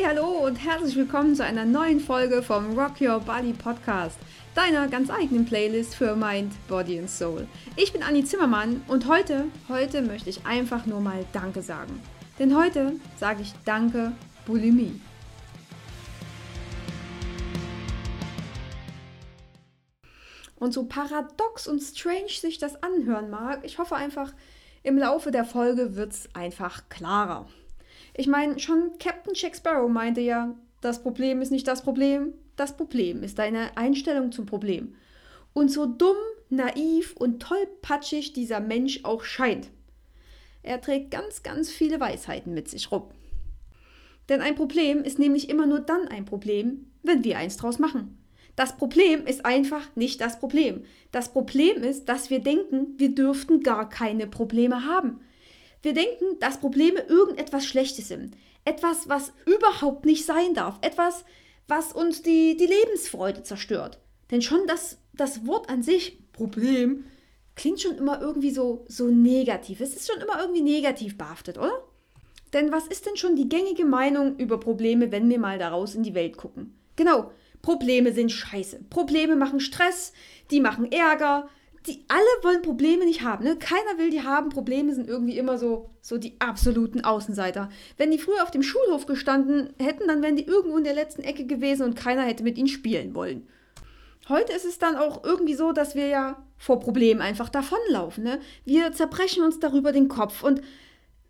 Hey, hallo und herzlich willkommen zu einer neuen Folge vom Rock Your Body Podcast, deiner ganz eigenen Playlist für Mind, Body and Soul. Ich bin Anni Zimmermann und heute, heute möchte ich einfach nur mal Danke sagen. Denn heute sage ich Danke Bulimie. Und so paradox und strange sich das anhören mag, ich hoffe einfach, im Laufe der Folge wird es einfach klarer. Ich meine, schon Captain Jack Sparrow meinte ja, das Problem ist nicht das Problem, das Problem ist deine Einstellung zum Problem. Und so dumm, naiv und tollpatschig dieser Mensch auch scheint, er trägt ganz, ganz viele Weisheiten mit sich rum. Denn ein Problem ist nämlich immer nur dann ein Problem, wenn wir eins draus machen. Das Problem ist einfach nicht das Problem. Das Problem ist, dass wir denken, wir dürften gar keine Probleme haben. Wir denken, dass Probleme irgendetwas Schlechtes sind. Etwas, was überhaupt nicht sein darf. Etwas, was uns die, die Lebensfreude zerstört. Denn schon das, das Wort an sich, Problem, klingt schon immer irgendwie so, so negativ. Es ist schon immer irgendwie negativ behaftet, oder? Denn was ist denn schon die gängige Meinung über Probleme, wenn wir mal daraus in die Welt gucken? Genau, Probleme sind scheiße. Probleme machen Stress, die machen Ärger. Die alle wollen Probleme nicht haben. Ne? Keiner will die haben. Probleme sind irgendwie immer so, so die absoluten Außenseiter. Wenn die früher auf dem Schulhof gestanden hätten, dann wären die irgendwo in der letzten Ecke gewesen und keiner hätte mit ihnen spielen wollen. Heute ist es dann auch irgendwie so, dass wir ja vor Problemen einfach davonlaufen. Ne? Wir zerbrechen uns darüber den Kopf und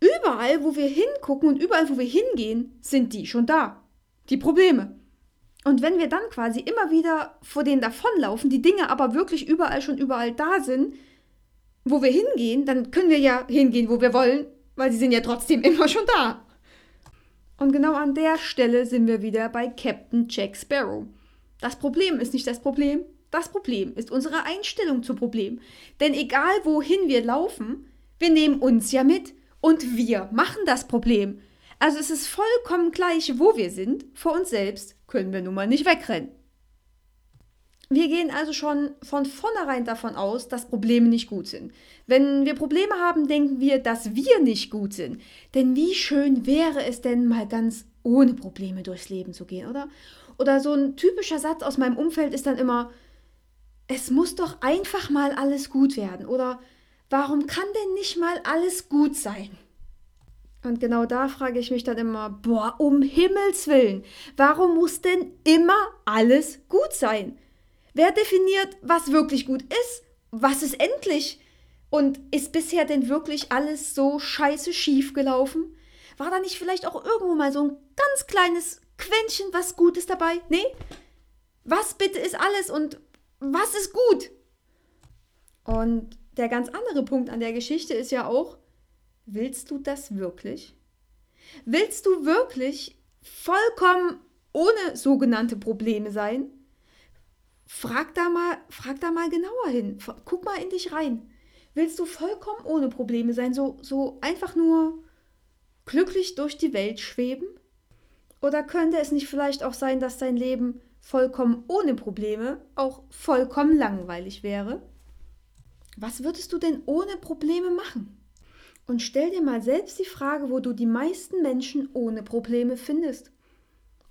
überall, wo wir hingucken und überall, wo wir hingehen, sind die schon da. Die Probleme. Und wenn wir dann quasi immer wieder vor denen davonlaufen, die Dinge aber wirklich überall schon überall da sind, wo wir hingehen, dann können wir ja hingehen, wo wir wollen, weil sie sind ja trotzdem immer schon da. Und genau an der Stelle sind wir wieder bei Captain Jack Sparrow. Das Problem ist nicht das Problem, das Problem ist unsere Einstellung zum Problem. Denn egal wohin wir laufen, wir nehmen uns ja mit und wir machen das Problem. Also es ist vollkommen gleich, wo wir sind, vor uns selbst können wir nun mal nicht wegrennen. Wir gehen also schon von vornherein davon aus, dass Probleme nicht gut sind. Wenn wir Probleme haben, denken wir, dass wir nicht gut sind. Denn wie schön wäre es denn mal ganz ohne Probleme durchs Leben zu gehen, oder? Oder so ein typischer Satz aus meinem Umfeld ist dann immer, es muss doch einfach mal alles gut werden. Oder warum kann denn nicht mal alles gut sein? Und genau da frage ich mich dann immer, boah, um Himmels willen, warum muss denn immer alles gut sein? Wer definiert, was wirklich gut ist? Was ist endlich? Und ist bisher denn wirklich alles so scheiße schief gelaufen? War da nicht vielleicht auch irgendwo mal so ein ganz kleines Quäntchen was Gutes dabei? Nee? Was bitte ist alles und was ist gut? Und der ganz andere Punkt an der Geschichte ist ja auch, Willst du das wirklich? Willst du wirklich vollkommen ohne sogenannte Probleme sein? Frag da mal, frag da mal genauer hin. Guck mal in dich rein. Willst du vollkommen ohne Probleme sein, so, so einfach nur glücklich durch die Welt schweben? Oder könnte es nicht vielleicht auch sein, dass dein Leben vollkommen ohne Probleme auch vollkommen langweilig wäre? Was würdest du denn ohne Probleme machen? Und stell dir mal selbst die Frage, wo du die meisten Menschen ohne Probleme findest.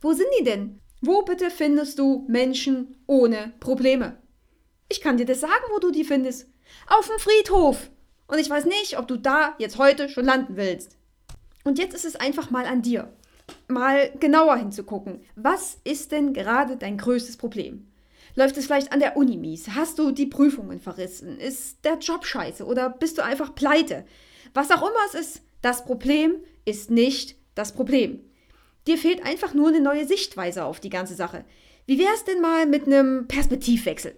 Wo sind die denn? Wo bitte findest du Menschen ohne Probleme? Ich kann dir das sagen, wo du die findest. Auf dem Friedhof. Und ich weiß nicht, ob du da jetzt heute schon landen willst. Und jetzt ist es einfach mal an dir, mal genauer hinzugucken. Was ist denn gerade dein größtes Problem? Läuft es vielleicht an der Uni mies? Hast du die Prüfungen verrissen? Ist der Job scheiße? Oder bist du einfach pleite? Was auch immer es ist, das Problem ist nicht das Problem. Dir fehlt einfach nur eine neue Sichtweise auf die ganze Sache. Wie wäre es denn mal mit einem Perspektivwechsel?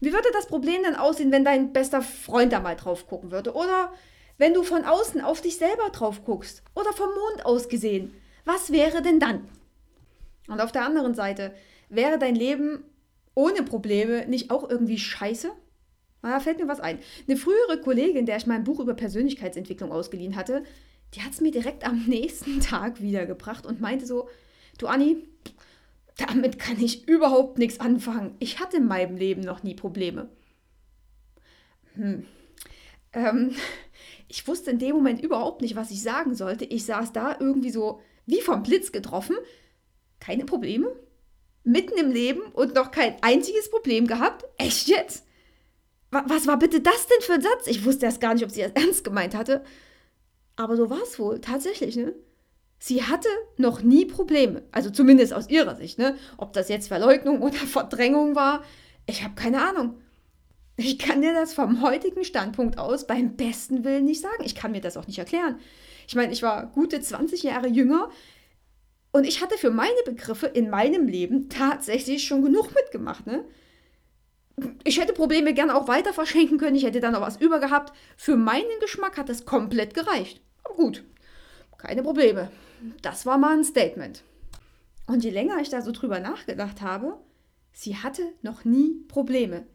Wie würde das Problem denn aussehen, wenn dein bester Freund da mal drauf gucken würde? Oder wenn du von außen auf dich selber drauf guckst? Oder vom Mond aus gesehen? Was wäre denn dann? Und auf der anderen Seite, wäre dein Leben ohne Probleme nicht auch irgendwie scheiße? Da fällt mir was ein. Eine frühere Kollegin, der ich mein Buch über Persönlichkeitsentwicklung ausgeliehen hatte, die hat es mir direkt am nächsten Tag wiedergebracht und meinte so, du Anni, damit kann ich überhaupt nichts anfangen. Ich hatte in meinem Leben noch nie Probleme. Hm. Ähm, ich wusste in dem Moment überhaupt nicht, was ich sagen sollte. Ich saß da irgendwie so wie vom Blitz getroffen, keine Probleme? Mitten im Leben und noch kein einziges Problem gehabt? Echt jetzt? Was war bitte das denn für ein Satz? Ich wusste erst gar nicht, ob sie das ernst gemeint hatte. Aber so war es wohl, tatsächlich, ne? Sie hatte noch nie Probleme. Also zumindest aus ihrer Sicht, ne? Ob das jetzt Verleugnung oder Verdrängung war, ich habe keine Ahnung. Ich kann dir das vom heutigen Standpunkt aus beim besten Willen nicht sagen. Ich kann mir das auch nicht erklären. Ich meine, ich war gute 20 Jahre jünger und ich hatte für meine Begriffe in meinem Leben tatsächlich schon genug mitgemacht. Ne? Ich hätte Probleme gerne auch weiter verschenken können. Ich hätte dann noch was über gehabt. Für meinen Geschmack hat das komplett gereicht. Aber gut, keine Probleme. Das war mal ein Statement. Und je länger ich da so drüber nachgedacht habe, sie hatte noch nie Probleme.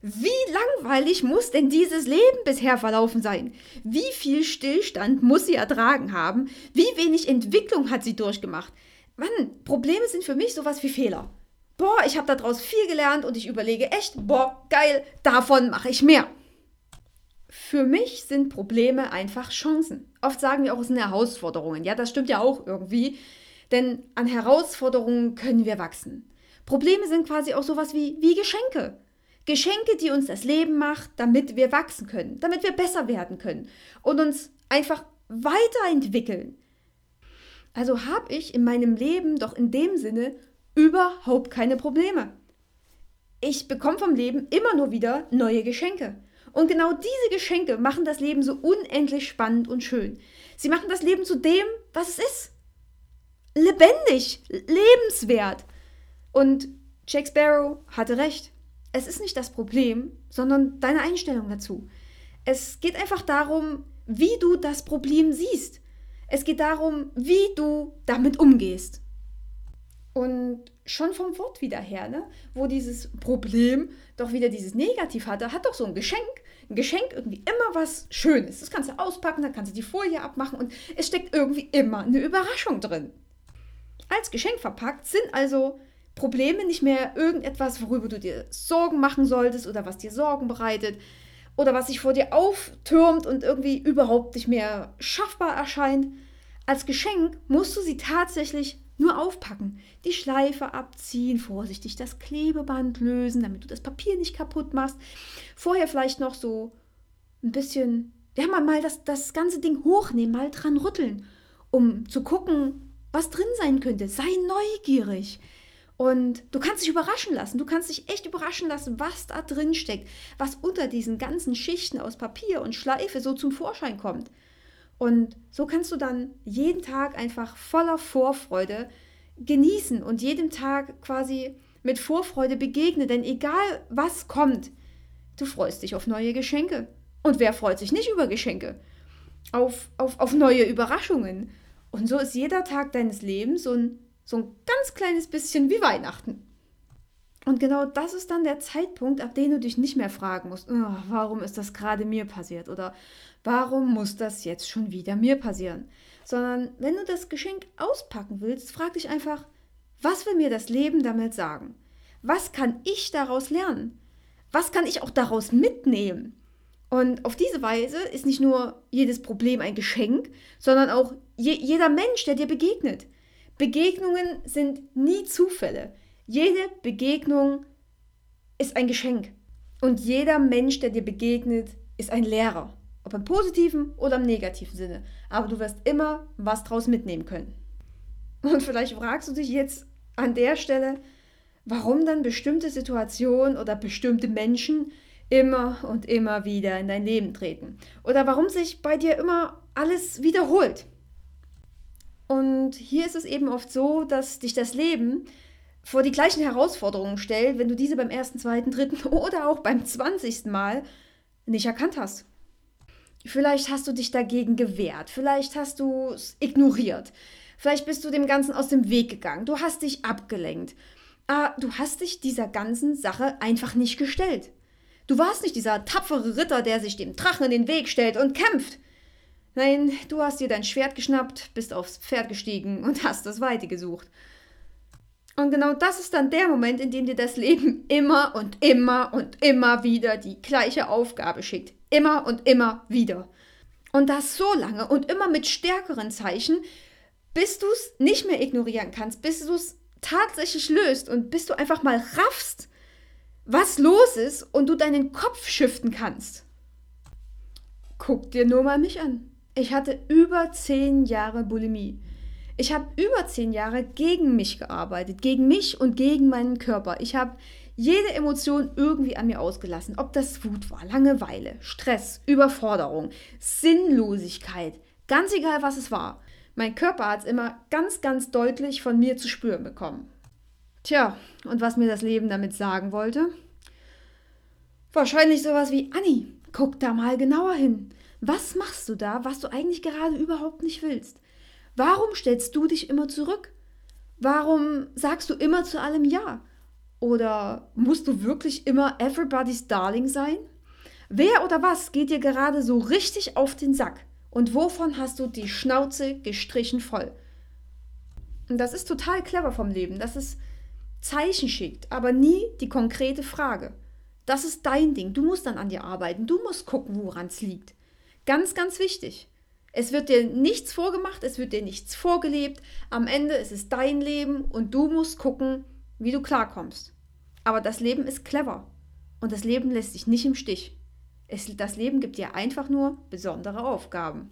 Wie langweilig muss denn dieses Leben bisher verlaufen sein? Wie viel Stillstand muss sie ertragen haben? Wie wenig Entwicklung hat sie durchgemacht? Mann, Probleme sind für mich sowas wie Fehler. Boah, ich habe daraus viel gelernt und ich überlege echt, boah, geil, davon mache ich mehr. Für mich sind Probleme einfach Chancen. Oft sagen wir auch, es sind Herausforderungen. Ja, das stimmt ja auch irgendwie. Denn an Herausforderungen können wir wachsen. Probleme sind quasi auch sowas wie, wie Geschenke. Geschenke, die uns das Leben macht, damit wir wachsen können, damit wir besser werden können und uns einfach weiterentwickeln. Also habe ich in meinem Leben doch in dem Sinne überhaupt keine Probleme. Ich bekomme vom Leben immer nur wieder neue Geschenke. Und genau diese Geschenke machen das Leben so unendlich spannend und schön. Sie machen das Leben zu dem, was es ist. Lebendig, lebenswert. Und Jack Sparrow hatte recht es ist nicht das Problem, sondern deine Einstellung dazu. Es geht einfach darum, wie du das Problem siehst. Es geht darum, wie du damit umgehst. Und schon vom Wort wieder her, ne, wo dieses Problem doch wieder dieses Negativ hatte, hat doch so ein Geschenk. Ein Geschenk irgendwie immer was Schönes. Das kannst du auspacken, dann kannst du die Folie abmachen und es steckt irgendwie immer eine Überraschung drin. Als Geschenk verpackt sind also Probleme nicht mehr irgendetwas, worüber du dir Sorgen machen solltest oder was dir Sorgen bereitet oder was sich vor dir auftürmt und irgendwie überhaupt nicht mehr schaffbar erscheint. Als Geschenk musst du sie tatsächlich nur aufpacken, die Schleife abziehen, vorsichtig das Klebeband lösen, damit du das Papier nicht kaputt machst. Vorher vielleicht noch so ein bisschen, ja, mal, das, das ganze Ding hochnehmen, mal dran rütteln, um zu gucken, was drin sein könnte. Sei neugierig. Und du kannst dich überraschen lassen. Du kannst dich echt überraschen lassen, was da drin steckt, was unter diesen ganzen Schichten aus Papier und Schleife so zum Vorschein kommt. Und so kannst du dann jeden Tag einfach voller Vorfreude genießen und jedem Tag quasi mit Vorfreude begegnen. Denn egal was kommt, du freust dich auf neue Geschenke. Und wer freut sich nicht über Geschenke? Auf, auf, auf neue Überraschungen. Und so ist jeder Tag deines Lebens so ein so ein ganz kleines bisschen wie Weihnachten. Und genau das ist dann der Zeitpunkt, ab dem du dich nicht mehr fragen musst, oh, warum ist das gerade mir passiert oder warum muss das jetzt schon wieder mir passieren. Sondern wenn du das Geschenk auspacken willst, frag dich einfach, was will mir das Leben damit sagen? Was kann ich daraus lernen? Was kann ich auch daraus mitnehmen? Und auf diese Weise ist nicht nur jedes Problem ein Geschenk, sondern auch je, jeder Mensch, der dir begegnet. Begegnungen sind nie Zufälle. Jede Begegnung ist ein Geschenk. Und jeder Mensch, der dir begegnet, ist ein Lehrer. Ob im positiven oder im negativen Sinne. Aber du wirst immer was draus mitnehmen können. Und vielleicht fragst du dich jetzt an der Stelle, warum dann bestimmte Situationen oder bestimmte Menschen immer und immer wieder in dein Leben treten. Oder warum sich bei dir immer alles wiederholt. Und hier ist es eben oft so, dass dich das Leben vor die gleichen Herausforderungen stellt, wenn du diese beim ersten, zweiten, dritten oder auch beim zwanzigsten Mal nicht erkannt hast. Vielleicht hast du dich dagegen gewehrt, vielleicht hast du es ignoriert, vielleicht bist du dem Ganzen aus dem Weg gegangen, du hast dich abgelenkt, aber du hast dich dieser ganzen Sache einfach nicht gestellt. Du warst nicht dieser tapfere Ritter, der sich dem Drachen in den Weg stellt und kämpft. Nein, du hast dir dein Schwert geschnappt, bist aufs Pferd gestiegen und hast das Weite gesucht. Und genau das ist dann der Moment, in dem dir das Leben immer und immer und immer wieder die gleiche Aufgabe schickt. Immer und immer wieder. Und das so lange und immer mit stärkeren Zeichen, bis du es nicht mehr ignorieren kannst, bis du es tatsächlich löst und bis du einfach mal raffst, was los ist und du deinen Kopf shiften kannst. Guck dir nur mal mich an. Ich hatte über zehn Jahre Bulimie. Ich habe über zehn Jahre gegen mich gearbeitet, gegen mich und gegen meinen Körper. Ich habe jede Emotion irgendwie an mir ausgelassen. Ob das Wut war, Langeweile, Stress, Überforderung, Sinnlosigkeit, ganz egal was es war. Mein Körper hat es immer ganz, ganz deutlich von mir zu spüren bekommen. Tja, und was mir das Leben damit sagen wollte? Wahrscheinlich sowas wie, Anni, guck da mal genauer hin. Was machst du da, was du eigentlich gerade überhaupt nicht willst? Warum stellst du dich immer zurück? Warum sagst du immer zu allem Ja? Oder musst du wirklich immer everybody's Darling sein? Wer oder was geht dir gerade so richtig auf den Sack? Und wovon hast du die Schnauze gestrichen voll? Und das ist total clever vom Leben, dass es Zeichen schickt, aber nie die konkrete Frage. Das ist dein Ding. Du musst dann an dir arbeiten. Du musst gucken, woran es liegt. Ganz, ganz wichtig. Es wird dir nichts vorgemacht, es wird dir nichts vorgelebt. Am Ende ist es dein Leben und du musst gucken, wie du klarkommst. Aber das Leben ist clever und das Leben lässt dich nicht im Stich. Es, das Leben gibt dir einfach nur besondere Aufgaben.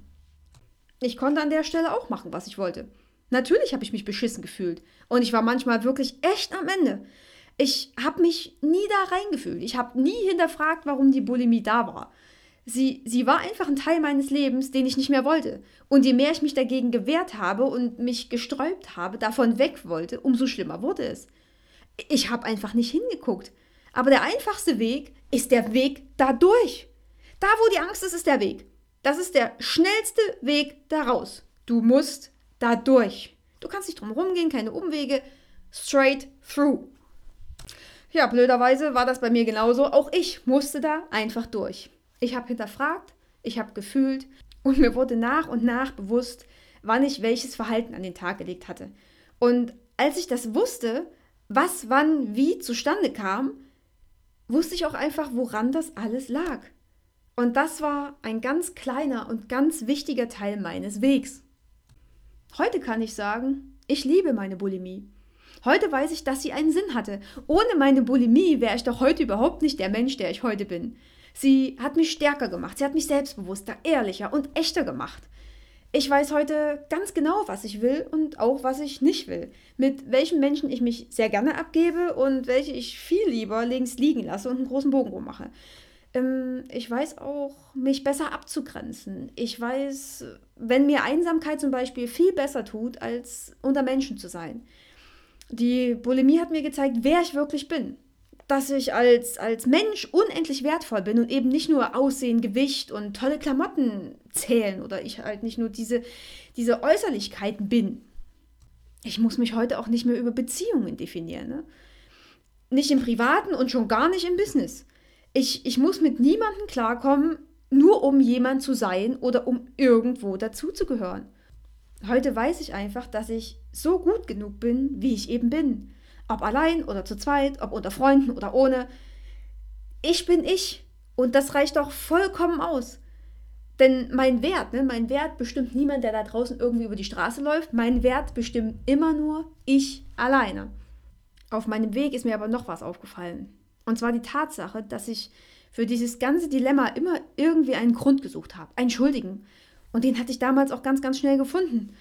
Ich konnte an der Stelle auch machen, was ich wollte. Natürlich habe ich mich beschissen gefühlt und ich war manchmal wirklich echt am Ende. Ich habe mich nie da reingefühlt. Ich habe nie hinterfragt, warum die Bulimie da war. Sie, sie war einfach ein Teil meines Lebens, den ich nicht mehr wollte. Und je mehr ich mich dagegen gewehrt habe und mich gesträubt habe, davon weg wollte, umso schlimmer wurde es. Ich habe einfach nicht hingeguckt. Aber der einfachste Weg ist der Weg dadurch. Da, wo die Angst ist, ist der Weg. Das ist der schnellste Weg daraus. Du musst da durch. Du kannst nicht drum rumgehen, keine Umwege. Straight through. Ja, blöderweise war das bei mir genauso. Auch ich musste da einfach durch. Ich habe hinterfragt, ich habe gefühlt und mir wurde nach und nach bewusst, wann ich welches Verhalten an den Tag gelegt hatte. Und als ich das wusste, was wann wie zustande kam, wusste ich auch einfach, woran das alles lag. Und das war ein ganz kleiner und ganz wichtiger Teil meines Wegs. Heute kann ich sagen, ich liebe meine Bulimie. Heute weiß ich, dass sie einen Sinn hatte. Ohne meine Bulimie wäre ich doch heute überhaupt nicht der Mensch, der ich heute bin. Sie hat mich stärker gemacht, sie hat mich selbstbewusster, ehrlicher und echter gemacht. Ich weiß heute ganz genau, was ich will und auch, was ich nicht will. Mit welchen Menschen ich mich sehr gerne abgebe und welche ich viel lieber links liegen lasse und einen großen Bogen rummache. Ähm, ich weiß auch, mich besser abzugrenzen. Ich weiß, wenn mir Einsamkeit zum Beispiel viel besser tut, als unter Menschen zu sein. Die Bulimie hat mir gezeigt, wer ich wirklich bin dass ich als, als Mensch unendlich wertvoll bin und eben nicht nur Aussehen, Gewicht und tolle Klamotten zählen oder ich halt nicht nur diese, diese Äußerlichkeiten bin. Ich muss mich heute auch nicht mehr über Beziehungen definieren. Ne? Nicht im Privaten und schon gar nicht im Business. Ich, ich muss mit niemandem klarkommen, nur um jemand zu sein oder um irgendwo dazuzugehören. Heute weiß ich einfach, dass ich so gut genug bin, wie ich eben bin ob allein oder zu zweit, ob unter Freunden oder ohne. Ich bin ich. Und das reicht doch vollkommen aus. Denn mein Wert, ne, mein Wert bestimmt niemand, der da draußen irgendwie über die Straße läuft. Mein Wert bestimmt immer nur ich alleine. Auf meinem Weg ist mir aber noch was aufgefallen. Und zwar die Tatsache, dass ich für dieses ganze Dilemma immer irgendwie einen Grund gesucht habe, einen Schuldigen. Und den hatte ich damals auch ganz, ganz schnell gefunden.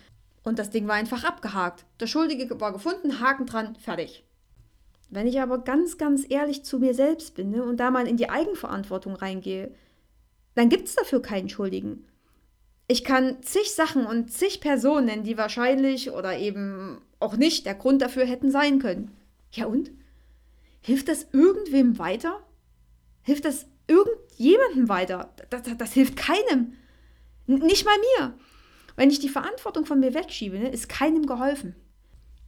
Und das Ding war einfach abgehakt. Der Schuldige war gefunden, Haken dran, fertig. Wenn ich aber ganz, ganz ehrlich zu mir selbst bin ne, und da mal in die Eigenverantwortung reingehe, dann gibt es dafür keinen Schuldigen. Ich kann zig Sachen und zig Personen nennen, die wahrscheinlich oder eben auch nicht der Grund dafür hätten sein können. Ja und? Hilft das irgendwem weiter? Hilft das irgendjemandem weiter? Das, das, das hilft keinem. N nicht mal mir. Wenn ich die Verantwortung von mir wegschiebe, ne, ist keinem geholfen.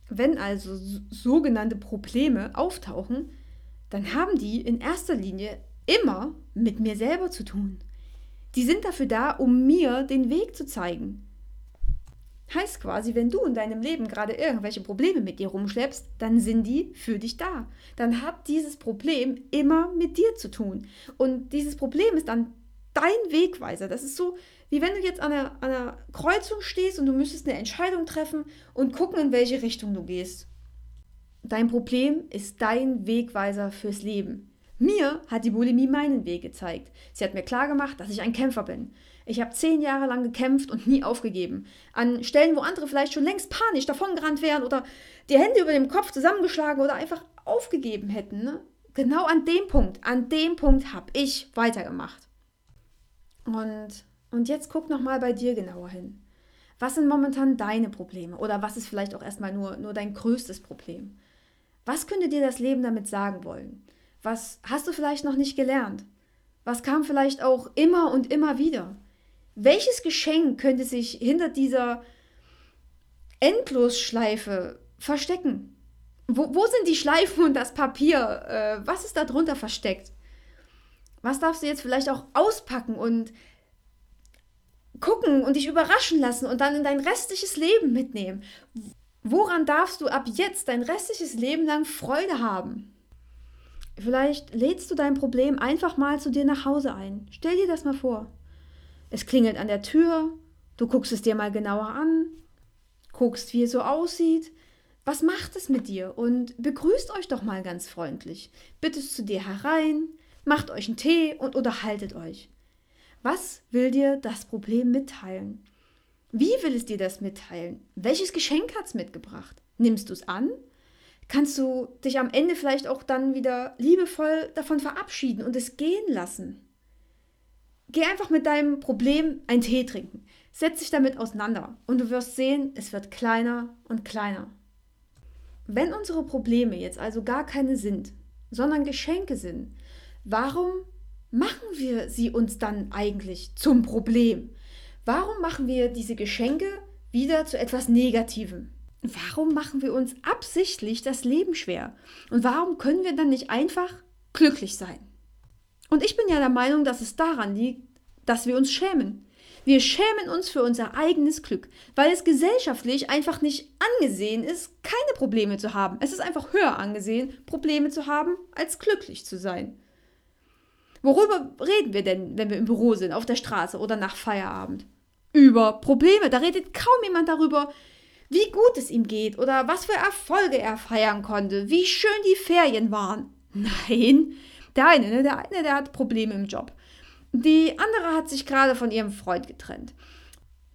Wenn also sogenannte Probleme auftauchen, dann haben die in erster Linie immer mit mir selber zu tun. Die sind dafür da, um mir den Weg zu zeigen. Heißt quasi, wenn du in deinem Leben gerade irgendwelche Probleme mit dir rumschleppst, dann sind die für dich da. Dann hat dieses Problem immer mit dir zu tun. Und dieses Problem ist dann dein Wegweiser. Das ist so, wie wenn du jetzt an einer, an einer Kreuzung stehst und du müsstest eine Entscheidung treffen und gucken, in welche Richtung du gehst. Dein Problem ist dein Wegweiser fürs Leben. Mir hat die Bulimie meinen Weg gezeigt. Sie hat mir klargemacht, dass ich ein Kämpfer bin. Ich habe zehn Jahre lang gekämpft und nie aufgegeben. An Stellen, wo andere vielleicht schon längst panisch davongerannt wären oder die Hände über dem Kopf zusammengeschlagen oder einfach aufgegeben hätten. Ne? Genau an dem Punkt, an dem Punkt habe ich weitergemacht. Und, und jetzt guck nochmal bei dir genauer hin. Was sind momentan deine Probleme? Oder was ist vielleicht auch erstmal nur, nur dein größtes Problem? Was könnte dir das Leben damit sagen wollen? Was hast du vielleicht noch nicht gelernt? Was kam vielleicht auch immer und immer wieder? Welches Geschenk könnte sich hinter dieser Endlosschleife verstecken? Wo, wo sind die Schleifen und das Papier? Äh, was ist da drunter versteckt? Was darfst du jetzt vielleicht auch auspacken und gucken und dich überraschen lassen und dann in dein restliches Leben mitnehmen? Woran darfst du ab jetzt dein restliches Leben lang Freude haben? Vielleicht lädst du dein Problem einfach mal zu dir nach Hause ein. Stell dir das mal vor. Es klingelt an der Tür, du guckst es dir mal genauer an, guckst, wie es so aussieht. Was macht es mit dir? Und begrüßt euch doch mal ganz freundlich. Bittet zu dir herein, macht euch einen Tee und unterhaltet euch. Was will dir das Problem mitteilen? Wie will es dir das mitteilen? Welches Geschenk hat es mitgebracht? Nimmst du es an? Kannst du dich am Ende vielleicht auch dann wieder liebevoll davon verabschieden und es gehen lassen? Geh einfach mit deinem Problem einen Tee trinken. Setz dich damit auseinander und du wirst sehen, es wird kleiner und kleiner. Wenn unsere Probleme jetzt also gar keine sind, sondern Geschenke sind, warum machen wir sie uns dann eigentlich zum Problem? Warum machen wir diese Geschenke wieder zu etwas Negativem? Warum machen wir uns absichtlich das Leben schwer? Und warum können wir dann nicht einfach glücklich sein? Und ich bin ja der Meinung, dass es daran liegt, dass wir uns schämen. Wir schämen uns für unser eigenes Glück, weil es gesellschaftlich einfach nicht angesehen ist, keine Probleme zu haben. Es ist einfach höher angesehen, Probleme zu haben, als glücklich zu sein. Worüber reden wir denn, wenn wir im Büro sind, auf der Straße oder nach Feierabend? Über Probleme. Da redet kaum jemand darüber, wie gut es ihm geht oder was für Erfolge er feiern konnte, wie schön die Ferien waren. Nein, der eine, ne, der eine, der hat Probleme im Job. Die andere hat sich gerade von ihrem Freund getrennt.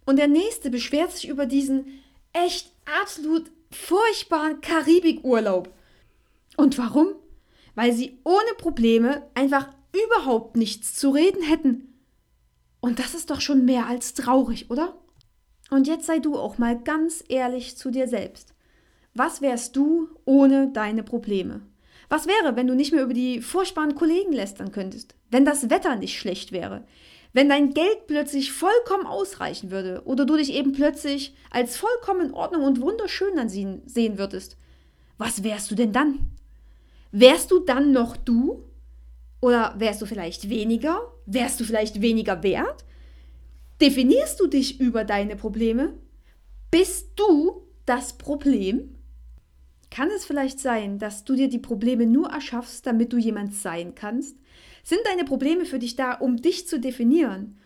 Und der nächste beschwert sich über diesen echt absolut furchtbaren Karibikurlaub. Und warum? Weil sie ohne Probleme einfach überhaupt nichts zu reden hätten. Und das ist doch schon mehr als traurig, oder? Und jetzt sei du auch mal ganz ehrlich zu dir selbst. Was wärst du ohne deine Probleme? Was wäre, wenn du nicht mehr über die furchtbaren Kollegen lästern könntest? Wenn das Wetter nicht schlecht wäre? Wenn dein Geld plötzlich vollkommen ausreichen würde oder du dich eben plötzlich als vollkommen in Ordnung und wunderschön ansehen sehen würdest? Was wärst du denn dann? Wärst du dann noch du? Oder wärst du vielleicht weniger? Wärst du vielleicht weniger wert? Definierst du dich über deine Probleme? Bist du das Problem? Kann es vielleicht sein, dass du dir die Probleme nur erschaffst, damit du jemand sein kannst? Sind deine Probleme für dich da, um dich zu definieren?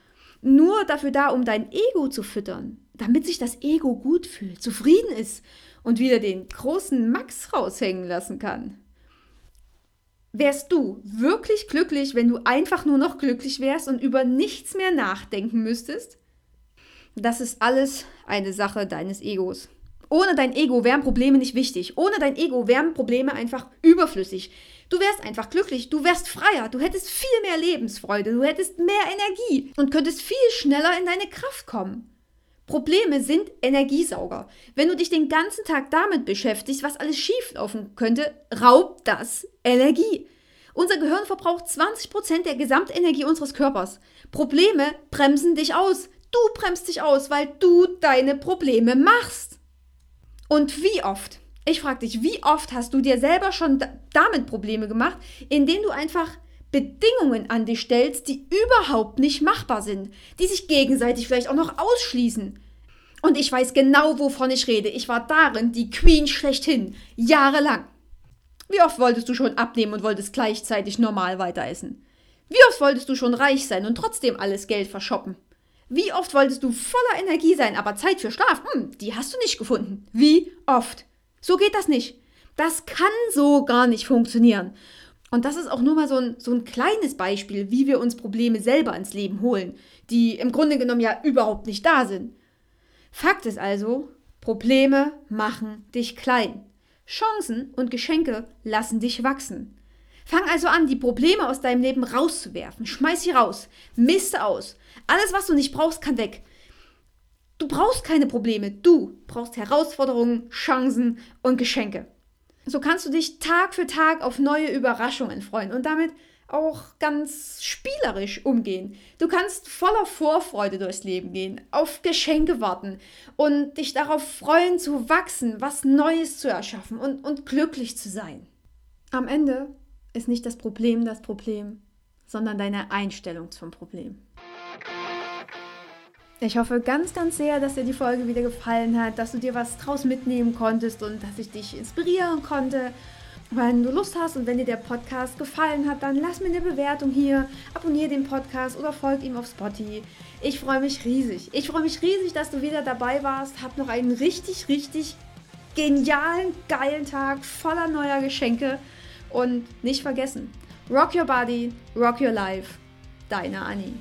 Nur dafür da, um dein Ego zu füttern, damit sich das Ego gut fühlt, zufrieden ist und wieder den großen Max raushängen lassen kann? Wärst du wirklich glücklich, wenn du einfach nur noch glücklich wärst und über nichts mehr nachdenken müsstest? Das ist alles eine Sache deines Egos. Ohne dein Ego wären Probleme nicht wichtig. Ohne dein Ego wären Probleme einfach überflüssig. Du wärst einfach glücklich, du wärst freier, du hättest viel mehr Lebensfreude, du hättest mehr Energie und könntest viel schneller in deine Kraft kommen. Probleme sind Energiesauger. Wenn du dich den ganzen Tag damit beschäftigst, was alles schief laufen könnte, raubt das Energie. Unser Gehirn verbraucht 20% der Gesamtenergie unseres Körpers. Probleme bremsen dich aus. Du bremst dich aus, weil du deine Probleme machst. Und wie oft, ich frage dich, wie oft hast du dir selber schon damit Probleme gemacht, indem du einfach Bedingungen an dich stellst, die überhaupt nicht machbar sind, die sich gegenseitig vielleicht auch noch ausschließen. Und ich weiß genau, wovon ich rede. Ich war darin die Queen schlechthin, jahrelang. Wie oft wolltest du schon abnehmen und wolltest gleichzeitig normal weiter essen? Wie oft wolltest du schon reich sein und trotzdem alles Geld verschoppen? Wie oft wolltest du voller Energie sein, aber Zeit für Schlaf, hm, die hast du nicht gefunden. Wie oft? So geht das nicht. Das kann so gar nicht funktionieren. Und das ist auch nur mal so ein, so ein kleines Beispiel, wie wir uns Probleme selber ins Leben holen, die im Grunde genommen ja überhaupt nicht da sind. Fakt ist also, Probleme machen dich klein. Chancen und Geschenke lassen dich wachsen. Fang also an, die Probleme aus deinem Leben rauszuwerfen. Schmeiß sie raus. Miste aus. Alles, was du nicht brauchst, kann weg. Du brauchst keine Probleme. Du brauchst Herausforderungen, Chancen und Geschenke. So kannst du dich Tag für Tag auf neue Überraschungen freuen und damit auch ganz spielerisch umgehen. Du kannst voller Vorfreude durchs Leben gehen, auf Geschenke warten und dich darauf freuen zu wachsen, was Neues zu erschaffen und, und glücklich zu sein. Am Ende ist nicht das Problem das Problem, sondern deine Einstellung zum Problem. Ich hoffe ganz, ganz sehr, dass dir die Folge wieder gefallen hat, dass du dir was draus mitnehmen konntest und dass ich dich inspirieren konnte. Wenn du Lust hast und wenn dir der Podcast gefallen hat, dann lass mir eine Bewertung hier, abonniere den Podcast oder folg ihm auf Spotify. Ich freue mich riesig. Ich freue mich riesig, dass du wieder dabei warst. Hab noch einen richtig, richtig genialen, geilen Tag voller neuer Geschenke. Und nicht vergessen, rock your body, rock your life. Deine Annie.